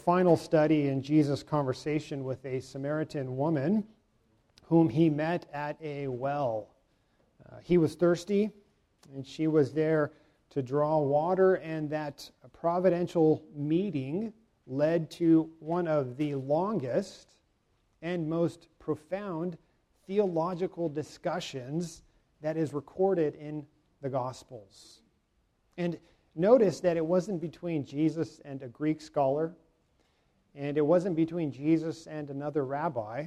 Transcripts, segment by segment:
final study in Jesus' conversation with a Samaritan woman whom he met at a well. Uh, he was thirsty, and she was there to draw water, and that providential meeting led to one of the longest and most profound theological discussions that is recorded in the Gospels. And notice that it wasn't between Jesus and a Greek scholar, and it wasn't between Jesus and another rabbi.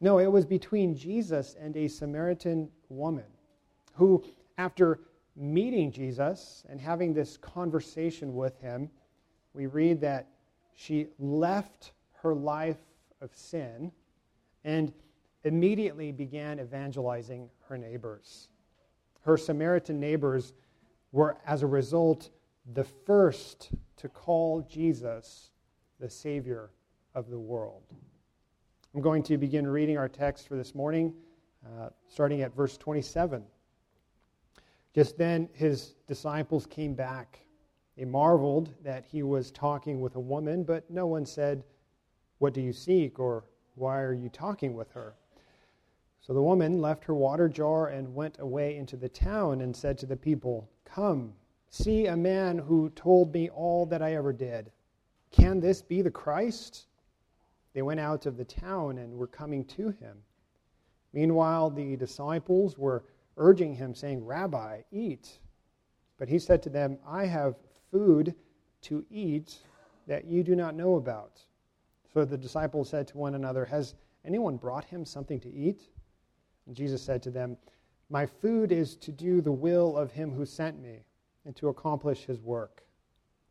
No, it was between Jesus and a Samaritan woman who, after meeting Jesus and having this conversation with him, we read that she left her life of sin and immediately began evangelizing her neighbors. Her Samaritan neighbors were, as a result, the first to call Jesus the Savior of the world. I'm going to begin reading our text for this morning, uh, starting at verse 27. Just then, his disciples came back. They marveled that he was talking with a woman, but no one said, What do you seek? or Why are you talking with her? So the woman left her water jar and went away into the town and said to the people, Come, see a man who told me all that I ever did. Can this be the Christ? They went out of the town and were coming to him. Meanwhile, the disciples were urging him, saying, Rabbi, eat. But he said to them, I have food to eat that you do not know about. So the disciples said to one another, Has anyone brought him something to eat? And Jesus said to them, My food is to do the will of him who sent me and to accomplish his work.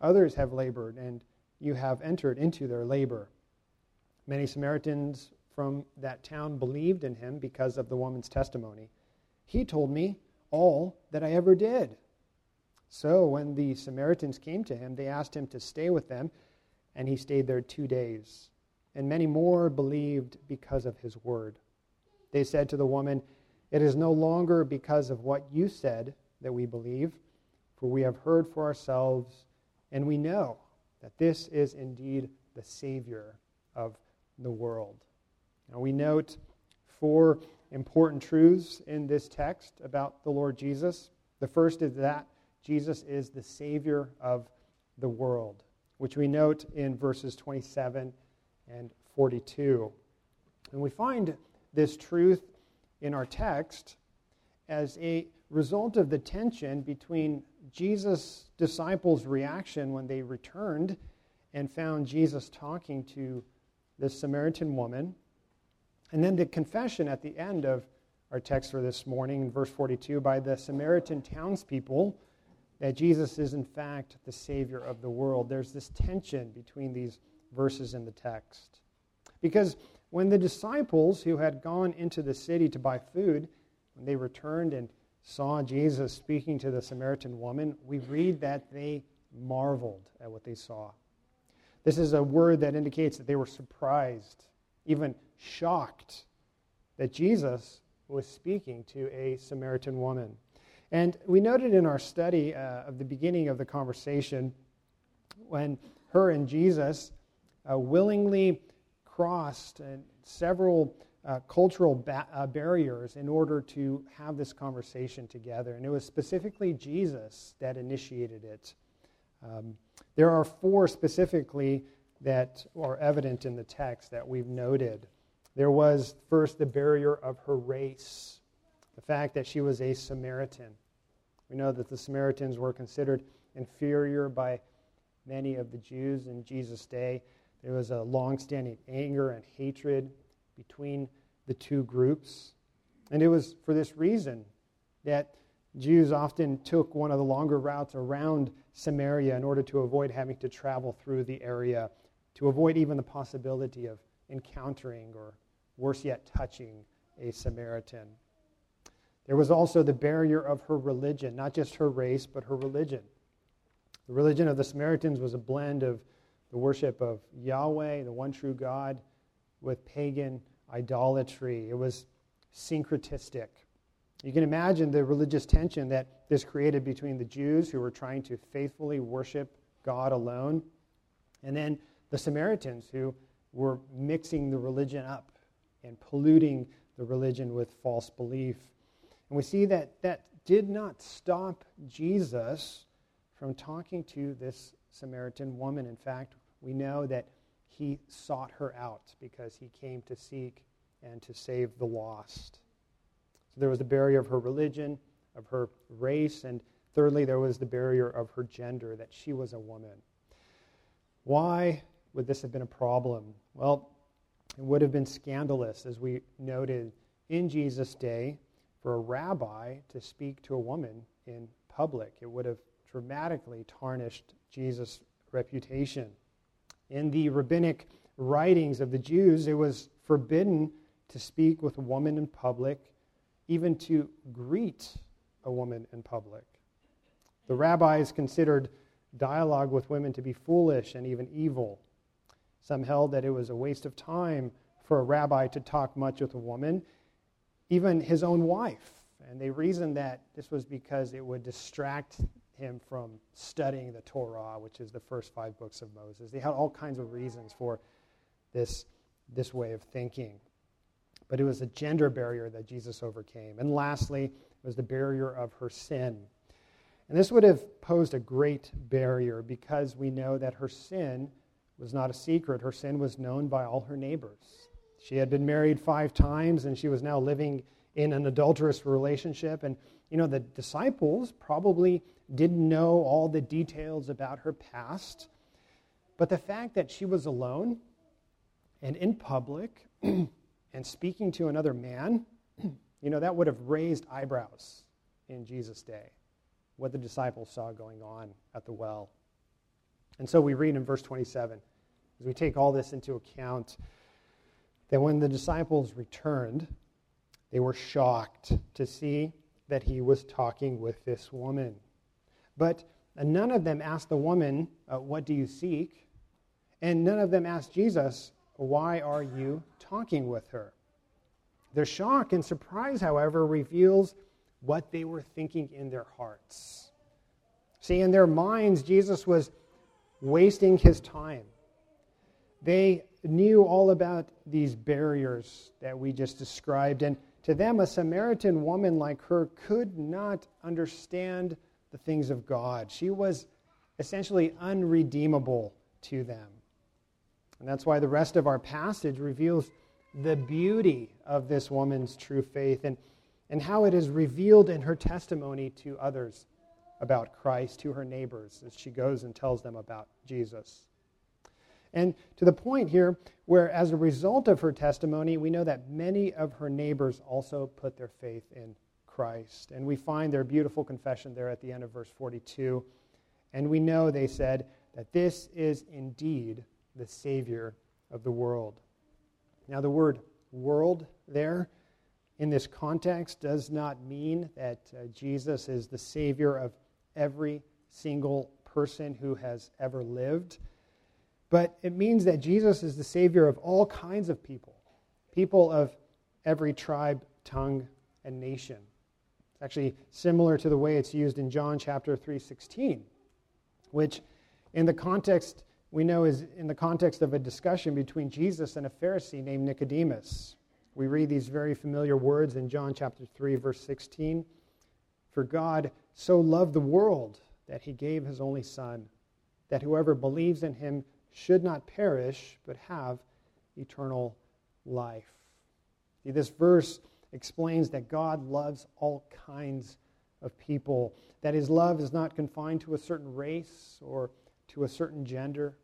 Others have labored, and you have entered into their labor. Many Samaritans from that town believed in him because of the woman's testimony. He told me all that I ever did. So when the Samaritans came to him, they asked him to stay with them, and he stayed there two days. And many more believed because of his word. They said to the woman, It is no longer because of what you said that we believe, for we have heard for ourselves, and we know that this is indeed the Savior of the world. Now, we note four important truths in this text about the Lord Jesus. The first is that Jesus is the Savior of the world, which we note in verses 27 and 42. And we find this truth in our text as a result of the tension between Jesus' disciples' reaction when they returned and found Jesus talking to this Samaritan woman. And then the confession at the end of our text for this morning, in verse 42, by the Samaritan townspeople that Jesus is, in fact, the Savior of the world. There's this tension between these verses in the text. Because when the disciples who had gone into the city to buy food, when they returned and saw Jesus speaking to the Samaritan woman, we read that they marveled at what they saw. This is a word that indicates that they were surprised, even shocked, that Jesus was speaking to a Samaritan woman. And we noted in our study uh, of the beginning of the conversation when her and Jesus uh, willingly crossed uh, several uh, cultural ba- uh, barriers in order to have this conversation together. And it was specifically Jesus that initiated it. Um, there are four specifically that are evident in the text that we've noted. There was first the barrier of her race, the fact that she was a Samaritan. We know that the Samaritans were considered inferior by many of the Jews in Jesus' day. There was a long standing anger and hatred between the two groups. And it was for this reason that Jews often took one of the longer routes around Samaria in order to avoid having to travel through the area to avoid even the possibility of encountering or, worse yet, touching a Samaritan. There was also the barrier of her religion, not just her race, but her religion. The religion of the Samaritans was a blend of the worship of Yahweh, the one true God, with pagan idolatry. It was syncretistic. You can imagine the religious tension that this created between the Jews who were trying to faithfully worship God alone, and then the Samaritans who were mixing the religion up and polluting the religion with false belief. And we see that that did not stop Jesus from talking to this Samaritan woman. In fact, we know that he sought her out because he came to seek and to save the lost. So there was the barrier of her religion, of her race, and thirdly, there was the barrier of her gender, that she was a woman. Why would this have been a problem? Well, it would have been scandalous, as we noted in Jesus' day, for a rabbi to speak to a woman in public. It would have dramatically tarnished Jesus' reputation. In the rabbinic writings of the Jews, it was forbidden to speak with a woman in public, even to greet a woman in public. The rabbis considered dialogue with women to be foolish and even evil. Some held that it was a waste of time for a rabbi to talk much with a woman, even his own wife. And they reasoned that this was because it would distract him from studying the Torah, which is the first five books of Moses. They had all kinds of reasons for this, this way of thinking. But it was a gender barrier that Jesus overcame. And lastly, it was the barrier of her sin. And this would have posed a great barrier because we know that her sin was not a secret. Her sin was known by all her neighbors. She had been married five times and she was now living in an adulterous relationship. And, you know, the disciples probably didn't know all the details about her past. But the fact that she was alone and in public and speaking to another man, you know, that would have raised eyebrows in Jesus' day, what the disciples saw going on at the well. And so we read in verse 27, as we take all this into account, that when the disciples returned, they were shocked to see that he was talking with this woman. But none of them asked the woman, uh, What do you seek? And none of them asked Jesus, Why are you talking with her? Their shock and surprise, however, reveals what they were thinking in their hearts. See, in their minds, Jesus was wasting his time. They knew all about these barriers that we just described, and to them, a Samaritan woman like her could not understand the things of God. She was essentially unredeemable to them. And that's why the rest of our passage reveals the beauty of this woman's true faith and, and how it is revealed in her testimony to others about Christ, to her neighbors, as she goes and tells them about Jesus. And to the point here where, as a result of her testimony, we know that many of her neighbors also put their faith in Christ. And we find their beautiful confession there at the end of verse 42. And we know they said that this is indeed the Savior of the world. Now, the word world there in this context does not mean that uh, Jesus is the Savior of every single person who has ever lived, but it means that Jesus is the Savior of all kinds of people, people of every tribe, tongue, and nation. It's actually similar to the way it's used in John chapter 3:16, which in the context we know is in the context of a discussion between Jesus and a Pharisee named Nicodemus. We read these very familiar words in John chapter 3 verse 16, "For God so loved the world that he gave his only son, that whoever believes in him should not perish but have eternal life." See, this verse explains that God loves all kinds of people, that his love is not confined to a certain race or to a certain gender,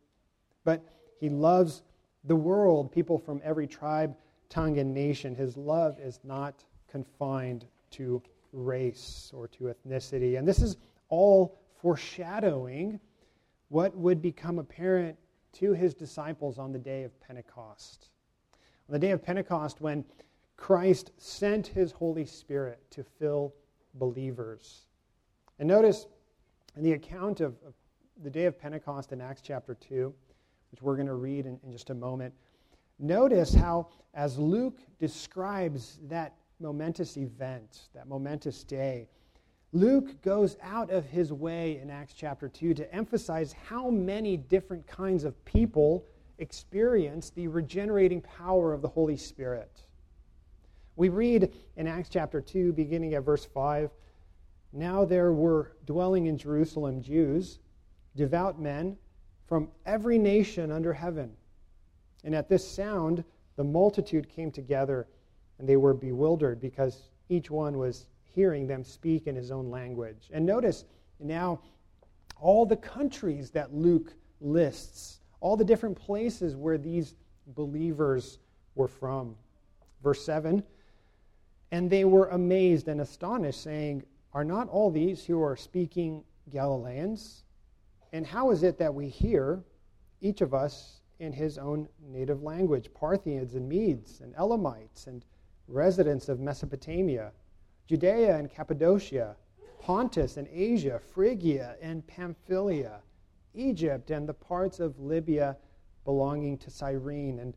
but he loves the world, people from every tribe, tongue, and nation. His love is not confined to race or to ethnicity. And this is all foreshadowing what would become apparent to his disciples on the day of Pentecost. On the day of Pentecost, when Christ sent his Holy Spirit to fill believers. And notice in the account of, of the day of Pentecost in Acts chapter 2, which we're going to read in, in just a moment, notice how, as Luke describes that momentous event, that momentous day, Luke goes out of his way in Acts chapter 2 to emphasize how many different kinds of people experience the regenerating power of the Holy Spirit. We read in Acts chapter 2, beginning at verse 5 Now there were dwelling in Jerusalem Jews, devout men from every nation under heaven. And at this sound, the multitude came together, and they were bewildered because each one was hearing them speak in his own language. And notice now all the countries that Luke lists, all the different places where these believers were from. Verse 7 And they were amazed and astonished, saying, Are not all these who are speaking Galileans? And how is it that we hear, each of us, in his own native language, Parthians and Medes and Elamites and residents of Mesopotamia? Judea and Cappadocia, Pontus and Asia, Phrygia and Pamphylia, Egypt and the parts of Libya belonging to Cyrene, and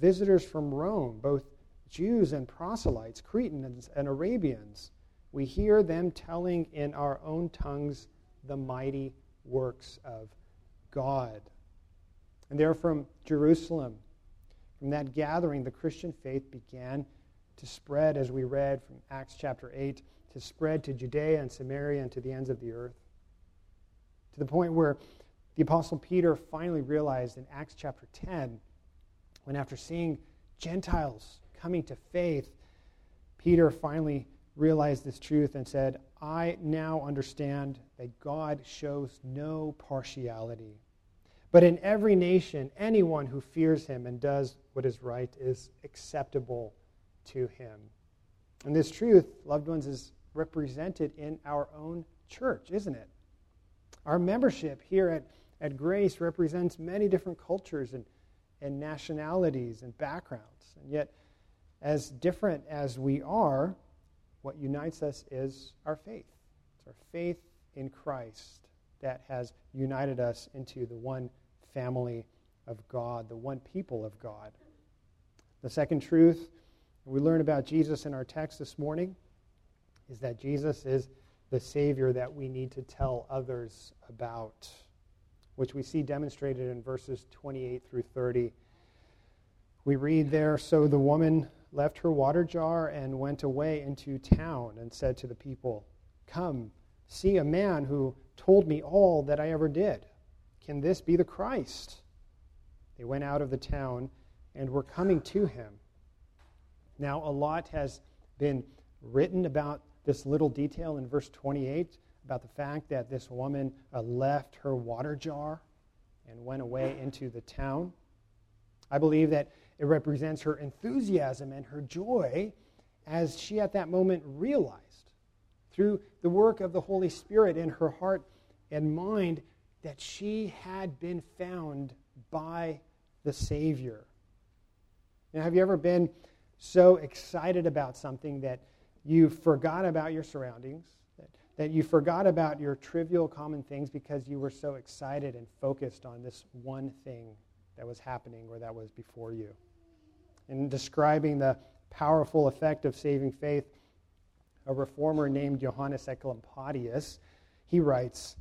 visitors from Rome, both Jews and proselytes, Cretans and Arabians. We hear them telling in our own tongues the mighty works of God. And they're from Jerusalem. From that gathering, the Christian faith began to spread, as we read from Acts chapter 8, to spread to Judea and Samaria and to the ends of the earth. To the point where the Apostle Peter finally realized in Acts chapter 10, when after seeing Gentiles coming to faith, Peter finally realized this truth and said, I now understand that God shows no partiality. But in every nation, anyone who fears him and does what is right is acceptable to him. And this truth, loved ones, is represented in our own church, isn't it? Our membership here at, at Grace represents many different cultures and, and nationalities and backgrounds. And yet, as different as we are, what unites us is our faith. It's our faith in Christ that has united us into the one family of God, the one people of God. The second truth we learn about Jesus in our text this morning is that Jesus is the Savior that we need to tell others about, which we see demonstrated in verses 28 through 30. We read there So the woman left her water jar and went away into town and said to the people, Come, see a man who told me all that I ever did. Can this be the Christ? They went out of the town and were coming to him. Now, a lot has been written about this little detail in verse 28 about the fact that this woman uh, left her water jar and went away into the town. I believe that it represents her enthusiasm and her joy as she at that moment realized through the work of the Holy Spirit in her heart and mind that she had been found by the Savior. Now, have you ever been so excited about something that you forgot about your surroundings, that, that you forgot about your trivial common things because you were so excited and focused on this one thing that was happening or that was before you. In describing the powerful effect of saving faith, a reformer named Johannes Oecolampadius, he writes,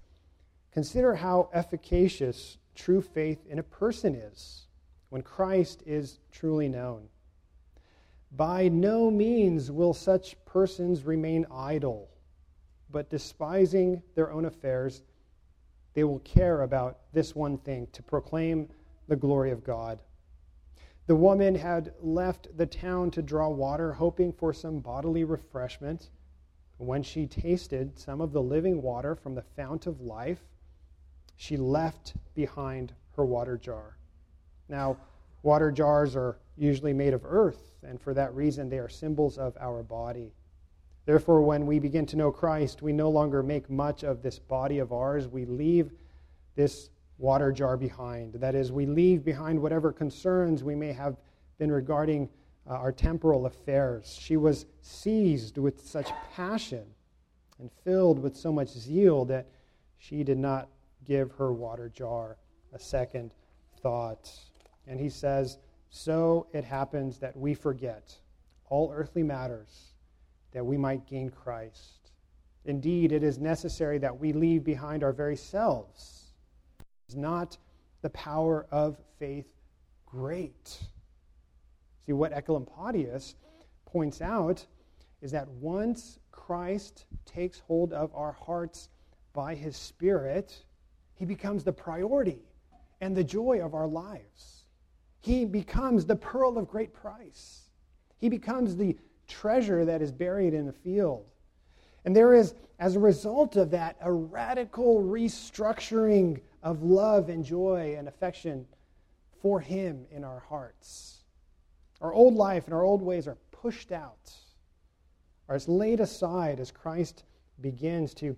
Consider how efficacious true faith in a person is when Christ is truly known. By no means will such persons remain idle, but despising their own affairs, they will care about this one thing to proclaim the glory of God. The woman had left the town to draw water, hoping for some bodily refreshment. When she tasted some of the living water from the fount of life, she left behind her water jar. Now, water jars are usually made of earth and for that reason they are symbols of our body. Therefore, when we begin to know Christ, we no longer make much of this body of ours. We leave this water jar behind. That is, we leave behind whatever concerns we may have been regarding uh, our temporal affairs. She was seized with such passion and filled with so much zeal that she did not give her water jar a second thought. And he says, So it happens that we forget all earthly matters that we might gain Christ. Indeed, it is necessary that we leave behind our very selves. Is not the power of faith great? See, what Oecolampadius points out is that once Christ takes hold of our hearts by his Spirit, he becomes the priority and the joy of our lives. He becomes the pearl of great price. He becomes the treasure that is buried in a field. And there is, as a result of that, a radical restructuring of love and joy and affection for Him in our hearts. Our old life and our old ways are pushed out, are laid aside as Christ begins to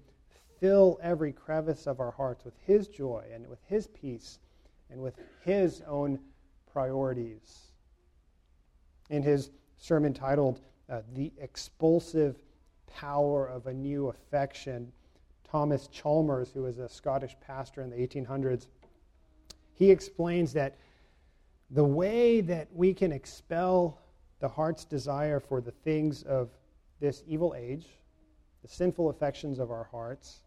fill every crevice of our hearts with His joy and with His peace and with His own priorities. In his sermon titled uh, The Expulsive Power of a New Affection, Thomas Chalmers, who was a Scottish pastor in the 1800s, he explains that the way that we can expel the heart's desire for the things of this evil age, the sinful affections of our hearts,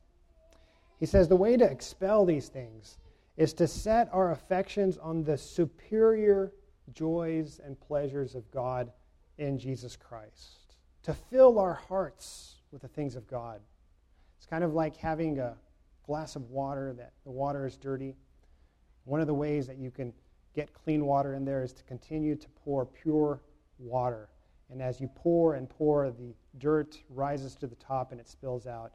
he says the way to expel these things is to set our affections on the superior joys and pleasures of God in Jesus Christ, to fill our hearts with the things of God. It's kind of like having a glass of water that the water is dirty. One of the ways that you can get clean water in there is to continue to pour pure water. And as you pour and pour, the dirt rises to the top and it spills out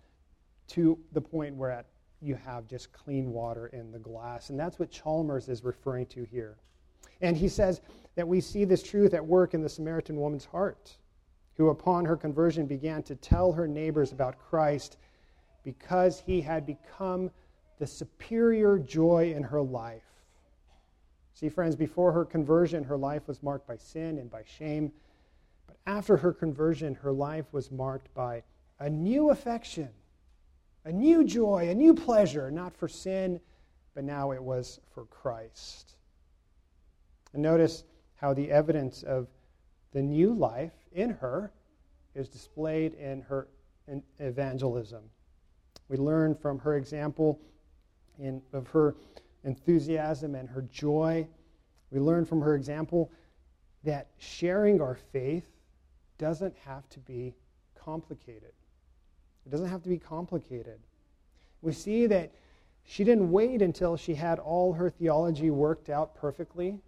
to the point where you have just clean water in the glass. And that's what Chalmers is referring to here. And he says that we see this truth at work in the Samaritan woman's heart, who upon her conversion began to tell her neighbors about Christ because he had become the superior joy in her life. See, friends, before her conversion, her life was marked by sin and by shame. But after her conversion, her life was marked by a new affection, a new joy, a new pleasure, not for sin, but now it was for Christ. And notice how the evidence of the new life in her is displayed in her evangelism. We learn from her example in, of her enthusiasm and her joy. We learn from her example that sharing our faith doesn't have to be complicated. It doesn't have to be complicated. We see that she didn't wait until she had all her theology worked out perfectly.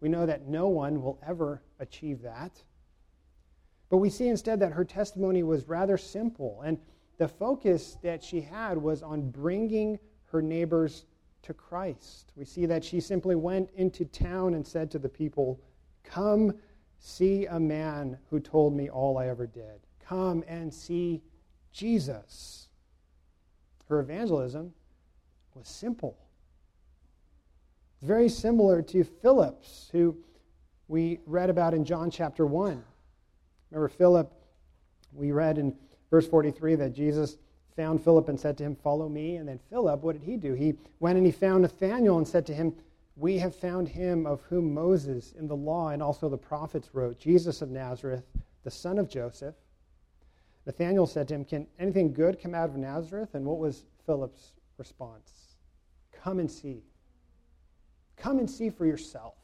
We know that no one will ever achieve that. But we see instead that her testimony was rather simple, and the focus that she had was on bringing her neighbors to Christ. We see that she simply went into town and said to the people, Come see a man who told me all I ever did. Come and see Jesus. Her evangelism was simple. It's very similar to Philip's, who we read about in John chapter 1. Remember, Philip, we read in verse 43 that Jesus found Philip and said to him, Follow me. And then Philip, what did he do? He went and he found Nathanael and said to him, We have found him of whom Moses in the law and also the prophets wrote, Jesus of Nazareth, the son of Joseph. Nathanael said to him, Can anything good come out of Nazareth? And what was Philip's response? Come and see. Come and see for yourself.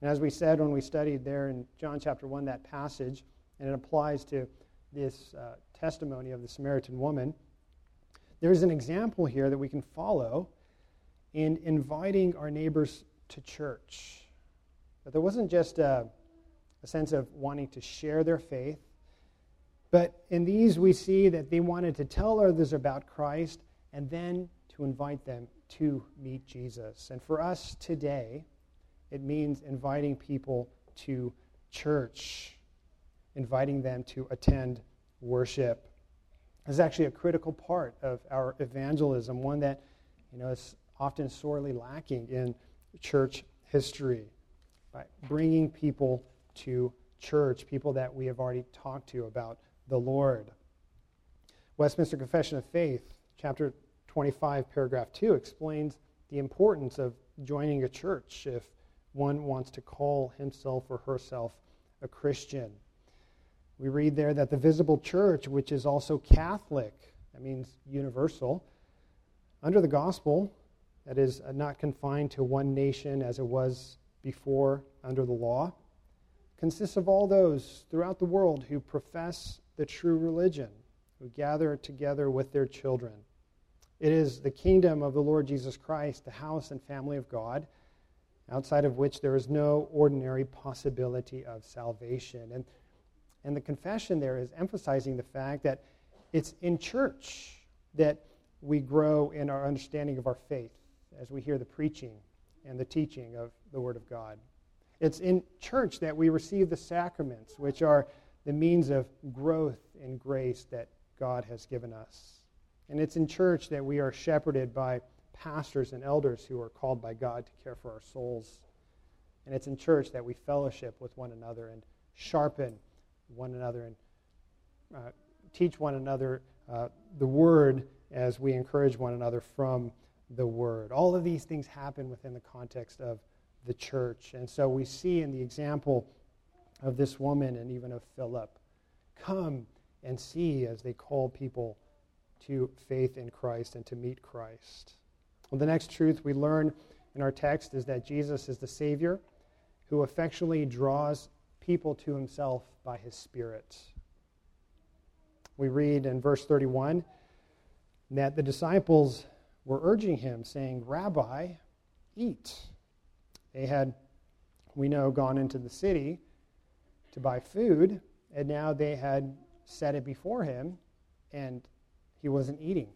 And as we said when we studied there in John chapter 1, that passage, and it applies to this uh, testimony of the Samaritan woman, there's an example here that we can follow in inviting our neighbors to church. That there wasn't just a, a sense of wanting to share their faith, but in these we see that they wanted to tell others about Christ and then to invite them to meet Jesus. And for us today, it means inviting people to church, inviting them to attend worship. This is actually a critical part of our evangelism, one that you know, is often sorely lacking in church history by bringing people to church, people that we have already talked to about the Lord. Westminster Confession of Faith, chapter 25, paragraph 2, explains the importance of joining a church if one wants to call himself or herself a Christian. We read there that the visible church, which is also Catholic, that means universal, under the gospel, that is uh, not confined to one nation as it was before under the law, consists of all those throughout the world who profess the true religion, who gather together with their children. It is the kingdom of the Lord Jesus Christ, the house and family of God, outside of which there is no ordinary possibility of salvation. And, and the confession there is emphasizing the fact that it's in church that we grow in our understanding of our faith as we hear the preaching and the teaching of the Word of God. It's in church that we receive the sacraments, which are the means of growth and grace that God has given us. And it's in church that we are shepherded by pastors and elders who are called by God to care for our souls. And it's in church that we fellowship with one another and sharpen one another and uh, teach one another uh, the word as we encourage one another from the word. All of these things happen within the context of the church. And so we see in the example of this woman and even of Philip come and see as they call people to faith in Christ and to meet Christ. Well, the next truth we learn in our text is that Jesus is the Savior who effectually draws people to himself by his Spirit. We read in verse 31 that the disciples were urging him, saying, Rabbi, eat. They had, we know, gone into the city to buy food, and now they had set it before him, and he wasn't eating.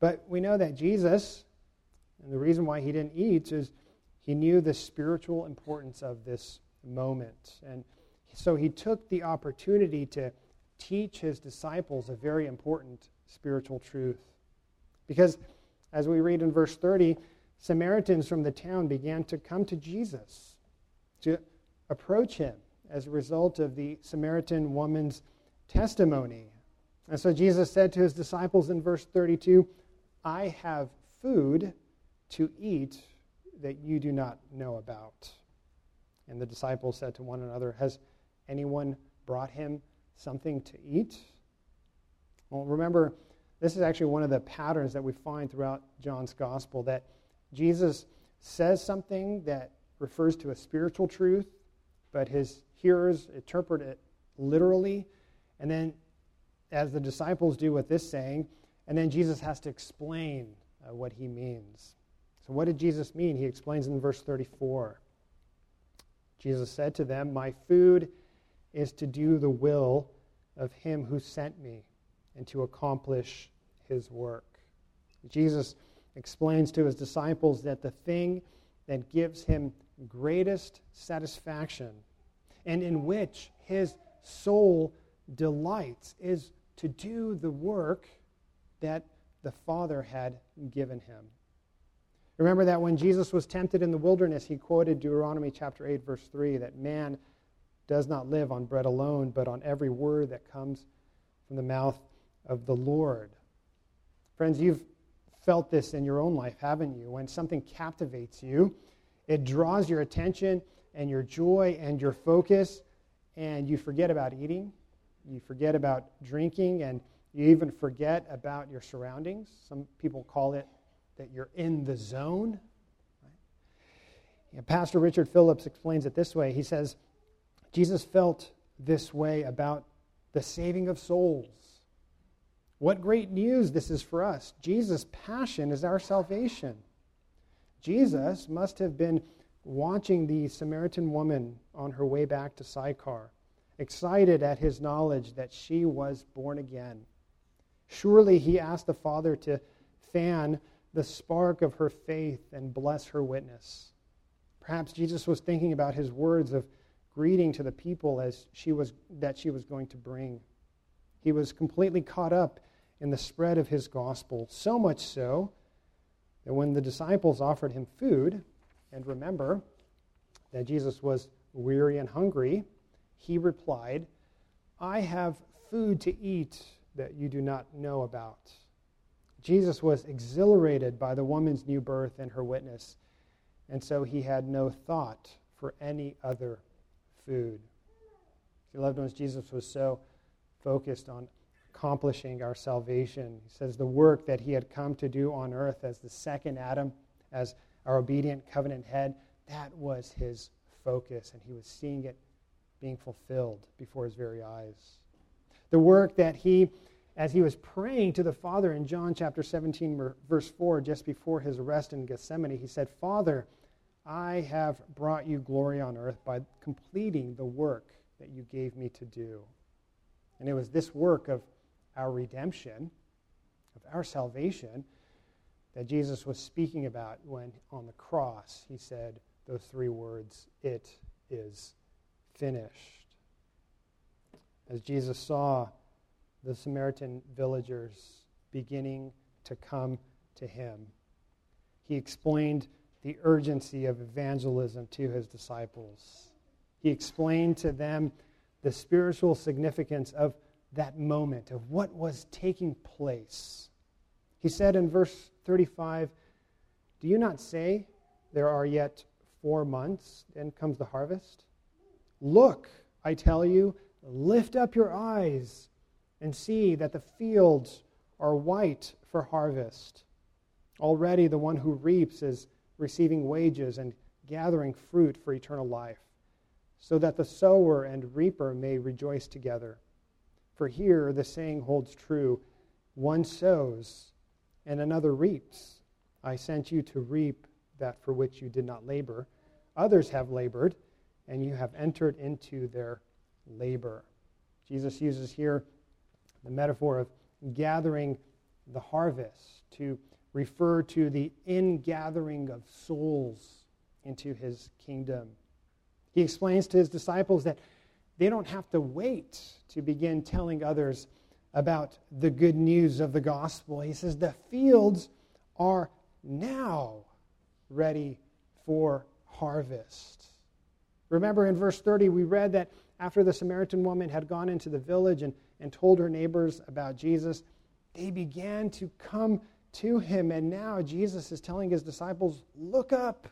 But we know that Jesus, and the reason why he didn't eat is he knew the spiritual importance of this moment. And so he took the opportunity to teach his disciples a very important spiritual truth. Because, as we read in verse 30, Samaritans from the town began to come to Jesus to approach him as a result of the Samaritan woman's testimony. And so Jesus said to his disciples in verse 32, I have food to eat that you do not know about. And the disciples said to one another, Has anyone brought him something to eat? Well, remember, this is actually one of the patterns that we find throughout John's gospel that Jesus says something that refers to a spiritual truth, but his hearers interpret it literally. And then, as the disciples do with this saying, and then Jesus has to explain uh, what he means. So, what did Jesus mean? He explains in verse 34. Jesus said to them, My food is to do the will of him who sent me and to accomplish his work. Jesus explains to his disciples that the thing that gives him greatest satisfaction and in which his soul delights is to do the work that the Father had given him. Remember that when Jesus was tempted in the wilderness, he quoted Deuteronomy chapter 8, verse 3 that man does not live on bread alone, but on every word that comes from the mouth of the Lord. Friends, you've felt this in your own life, haven't you? When something captivates you, it draws your attention and your joy and your focus, and you forget about eating, you forget about drinking, and you even forget about your surroundings. Some people call it that you're in the zone. Right? Pastor Richard Phillips explains it this way. He says, Jesus felt this way about the saving of souls. What great news this is for us. Jesus' passion is our salvation. Jesus must have been watching the Samaritan woman on her way back to Sychar, excited at his knowledge that she was born again. Surely he asked the Father to fan the spark of her faith and bless her witness. Perhaps Jesus was thinking about his words of greeting to the people as she was, that she was going to bring. He was completely caught up in the spread of his gospel, so much so that when the disciples offered him food, and remember that Jesus was weary and hungry, he replied, I have food to eat that you do not know about. Jesus was exhilarated by the woman's new birth and her witness, and so he had no thought for any other food. Your loved ones, Jesus was so focused on accomplishing our salvation. He says the work that he had come to do on earth as the second Adam, as our obedient covenant head, that was his focus, and he was seeing it being fulfilled before his very eyes. The work that he, as he was praying to the Father in John chapter 17, verse 4, just before his arrest in Gethsemane, he said, Father, I have brought you glory on earth by completing the work that you gave me to do. And it was this work of our redemption, of our salvation, that Jesus was speaking about when on the cross he said those three words, It is finished. As Jesus saw the Samaritan villagers beginning to come to him, he explained the urgency of evangelism to his disciples. He explained to them the spiritual significance of that moment, of what was taking place. He said in verse 35, Do you not say there are yet four months, then comes the harvest? Look, I tell you, lift up your eyes and see that the fields are white for harvest. Already the one who reaps is receiving wages and gathering fruit for eternal life, so that the sower and reaper may rejoice together. For here the saying holds true one sows and another reaps. I sent you to reap that for which you did not labor. Others have labored, and you have entered into their labor. Jesus uses here the metaphor of gathering the harvest to refer to the ingathering of souls into his kingdom. He explains to his disciples that they don't have to wait to begin telling others about the good news of the gospel. He says the fields are now ready for harvest. Remember in verse 30, we read that after the Samaritan woman had gone into the village and, and told her neighbors about Jesus, they began to come to him. And now Jesus is telling his disciples, Look up,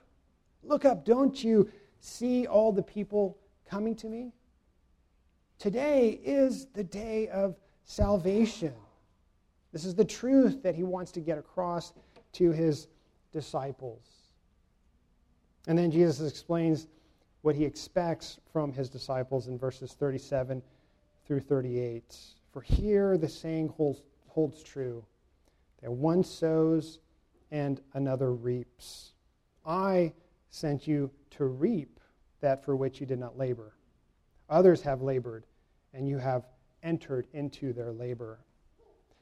look up. Don't you see all the people coming to me? Today is the day of salvation. This is the truth that he wants to get across to his disciples. And then Jesus explains what he expects from his disciples in verses 37 through 38. For here the saying holds, holds true that one sows and another reaps. I sent you to reap that for which you did not labor. Others have labored, and you have entered into their labor.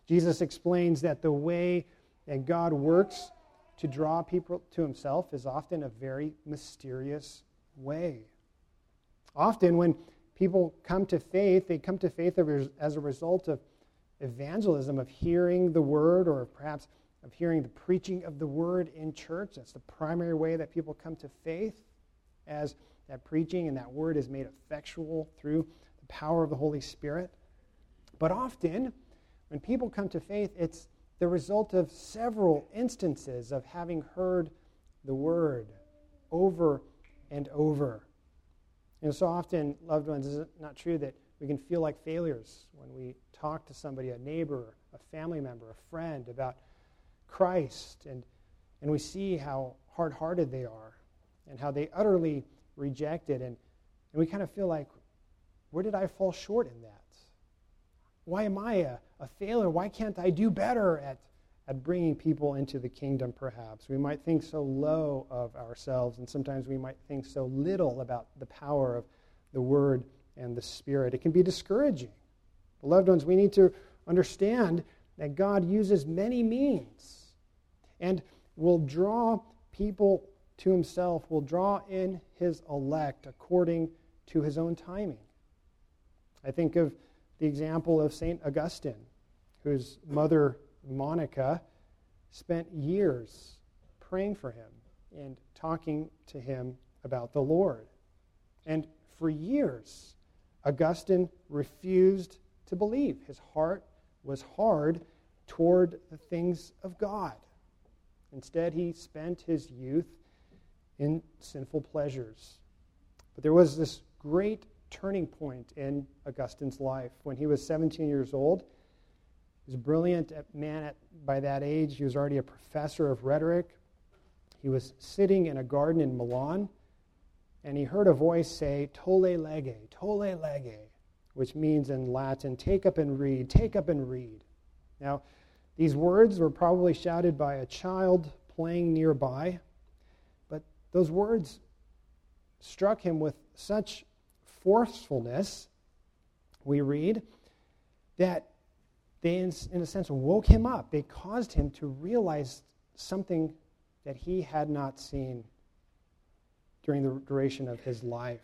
Jesus explains that the way that God works to draw people to himself is often a very mysterious way. Often, when people come to faith, they come to faith as a result of evangelism, of hearing the word, or perhaps of hearing the preaching of the word in church. That's the primary way that people come to faith, as that preaching and that word is made effectual through the power of the Holy Spirit. But often, when people come to faith, it's the result of several instances of having heard the word over and over. And so often, loved ones, is it not true that we can feel like failures when we talk to somebody, a neighbor, a family member, a friend, about Christ, and, and we see how hard hearted they are and how they utterly reject it. And, and we kind of feel like, where did I fall short in that? Why am I a, a failure? Why can't I do better at, at bringing people into the kingdom, perhaps? We might think so low of ourselves, and sometimes we might think so little about the power of the Word and the Spirit. It can be discouraging. Beloved ones, we need to understand that God uses many means and will draw people to himself, will draw in his elect according to his own timing. I think of the example of St. Augustine, whose mother, Monica, spent years praying for him and talking to him about the Lord. And for years, Augustine refused to believe. His heart was hard toward the things of God. Instead, he spent his youth in sinful pleasures. But there was this great turning point in Augustine's life. When he was 17 years old, he was a brilliant man at, by that age. He was already a professor of rhetoric. He was sitting in a garden in Milan, and he heard a voice say, Tolle lege, tolle lege, which means in Latin, take up and read, take up and read. Now, these words were probably shouted by a child playing nearby, but those words struck him with such forcefulness, we read, that they, in, a sense, woke him up. They caused him to realize something that he had not seen during the duration of his life.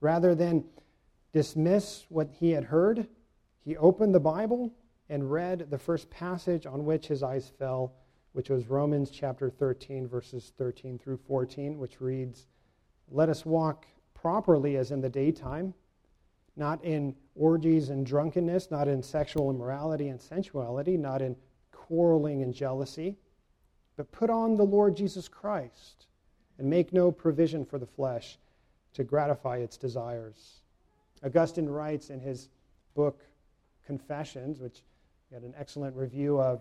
Rather than dismiss what he had heard, he opened the Bible and read the first passage on which his eyes fell, which was Romans chapter 13, verses 13 through 14, which reads, Let us walk properly as in the daytime, not in orgies and drunkenness, not in sexual immorality and sensuality, not in quarreling and jealousy, but put on the Lord Jesus Christ and make no provision for the flesh to gratify its desires. Augustine writes in his book Confessions, which had an excellent review of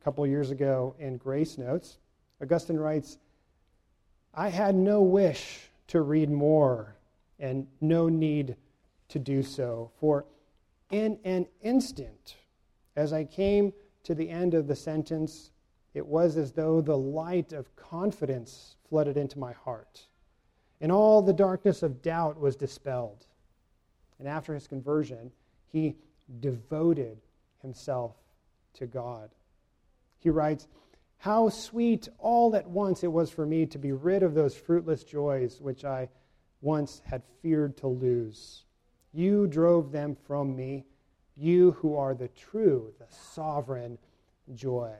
a couple years ago in Grace Notes. Augustine writes, I had no wish to read more and no need to do so. For in an instant, as I came to the end of the sentence, it was as though the light of confidence flooded into my heart, and all the darkness of doubt was dispelled. And after his conversion, he devoted himself to God. He writes, how sweet all at once it was for me to be rid of those fruitless joys which I once had feared to lose. You drove them from me, you who are the true, the sovereign joy.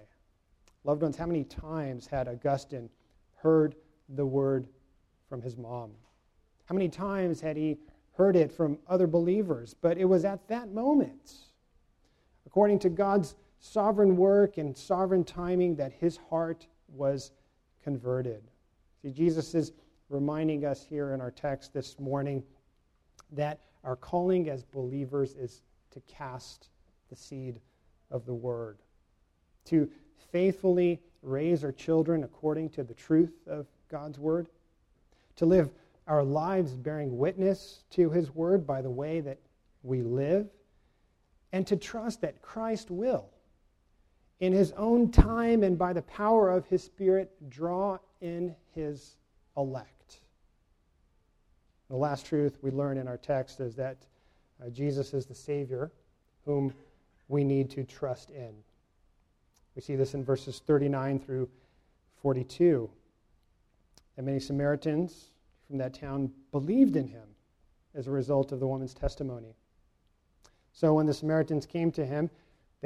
Loved ones, how many times had Augustine heard the word from his mom? How many times had he heard it from other believers? But it was at that moment, according to God's sovereign work and sovereign timing that his heart was converted. See, Jesus is reminding us here in our text this morning that our calling as believers is to cast the seed of the word, to faithfully raise our children according to the truth of God's word, to live our lives bearing witness to his word by the way that we live, and to trust that Christ will in his own time and by the power of his Spirit, draw in his elect. The last truth we learn in our text is that uh, Jesus is the Savior whom we need to trust in. We see this in verses 39 through 42. And many Samaritans from that town believed in him as a result of the woman's testimony. So when the Samaritans came to him,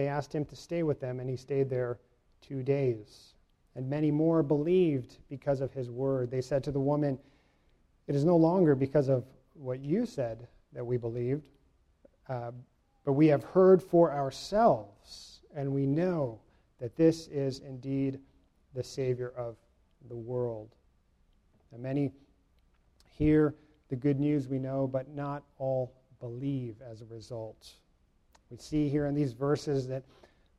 they asked him to stay with them, and he stayed there two days. And many more believed because of his word. They said to the woman, It is no longer because of what you said that we believed, uh, but we have heard for ourselves, and we know that this is indeed the Savior of the world. And many hear the good news we know, but not all believe as a result. We see here in these verses that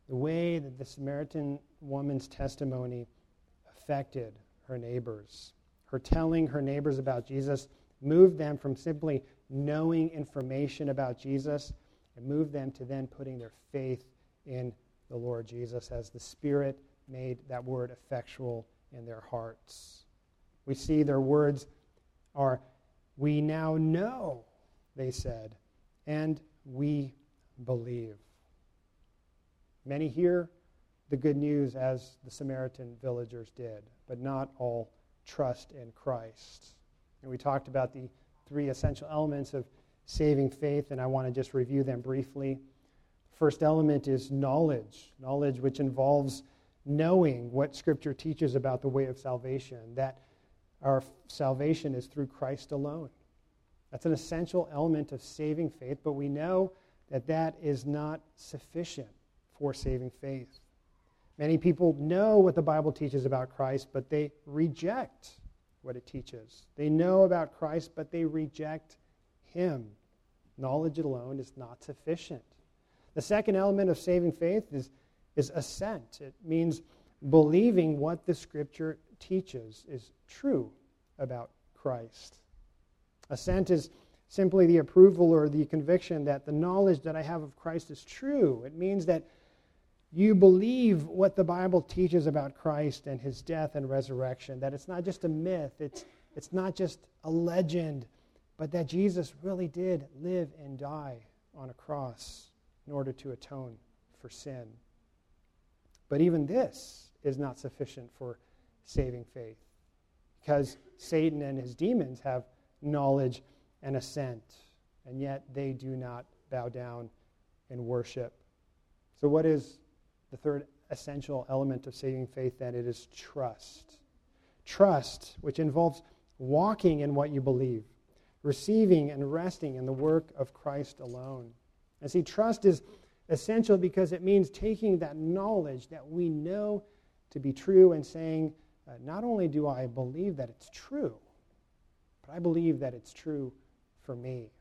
the way that the Samaritan woman's testimony affected her neighbors, her telling her neighbors about Jesus moved them from simply knowing information about Jesus and moved them to then putting their faith in the Lord Jesus as the Spirit made that word effectual in their hearts. We see their words are, We now know, they said, and we believe. Many hear the good news as the Samaritan villagers did, but not all trust in Christ. And we talked about the three essential elements of saving faith, and I want to just review them briefly. First element is knowledge, knowledge which involves knowing what Scripture teaches about the way of salvation, that our salvation is through Christ alone. That's an essential element of saving faith, but we know that that is not sufficient for saving faith. Many people know what the Bible teaches about Christ, but they reject what it teaches. They know about Christ, but they reject Him. Knowledge alone is not sufficient. The second element of saving faith is, is assent. It means believing what the Scripture teaches is true about Christ. Assent is simply the approval or the conviction that the knowledge that I have of Christ is true. It means that you believe what the Bible teaches about Christ and his death and resurrection, that it's not just a myth, it's, it's not just a legend, but that Jesus really did live and die on a cross in order to atone for sin. But even this is not sufficient for saving faith because Satan and his demons have knowledge and assent, and yet they do not bow down and worship. So, what is the third essential element of saving faith then? It is trust. Trust, which involves walking in what you believe, receiving and resting in the work of Christ alone. And see, trust is essential because it means taking that knowledge that we know to be true and saying, uh, not only do I believe that it's true, but I believe that it's true for me.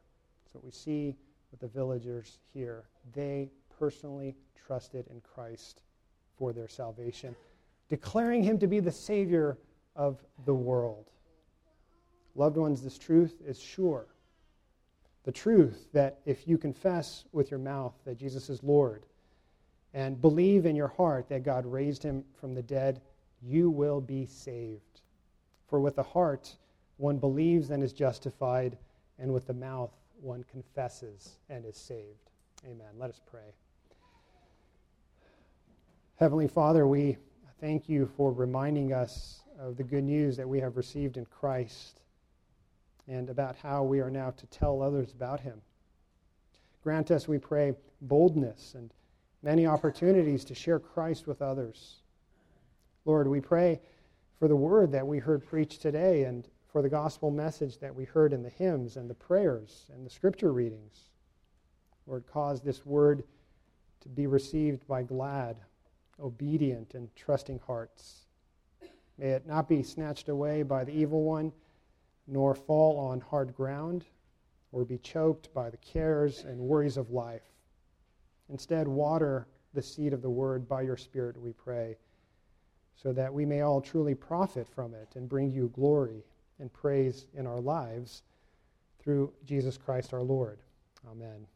What we see with the villagers here. They personally trusted in Christ for their salvation, declaring him to be the Savior of the world. Loved ones, this truth is sure. The truth that if you confess with your mouth that Jesus is Lord and believe in your heart that God raised him from the dead, you will be saved. For with the heart one believes and is justified, and with the mouth one confesses and is saved. Amen. Let us pray. Heavenly Father, we thank you for reminding us of the good news that we have received in Christ and about how we are now to tell others about him. Grant us, we pray, boldness and many opportunities to share Christ with others. Lord, we pray for the word that we heard preached today and for the gospel message that we heard in the hymns and the prayers and the scripture readings. Lord, cause this word to be received by glad, obedient, and trusting hearts. May it not be snatched away by the evil one, nor fall on hard ground, or be choked by the cares and worries of life. Instead, water the seed of the word by your Spirit, we pray so that we may all truly profit from it and bring you glory and praise in our lives through Jesus Christ our Lord. Amen.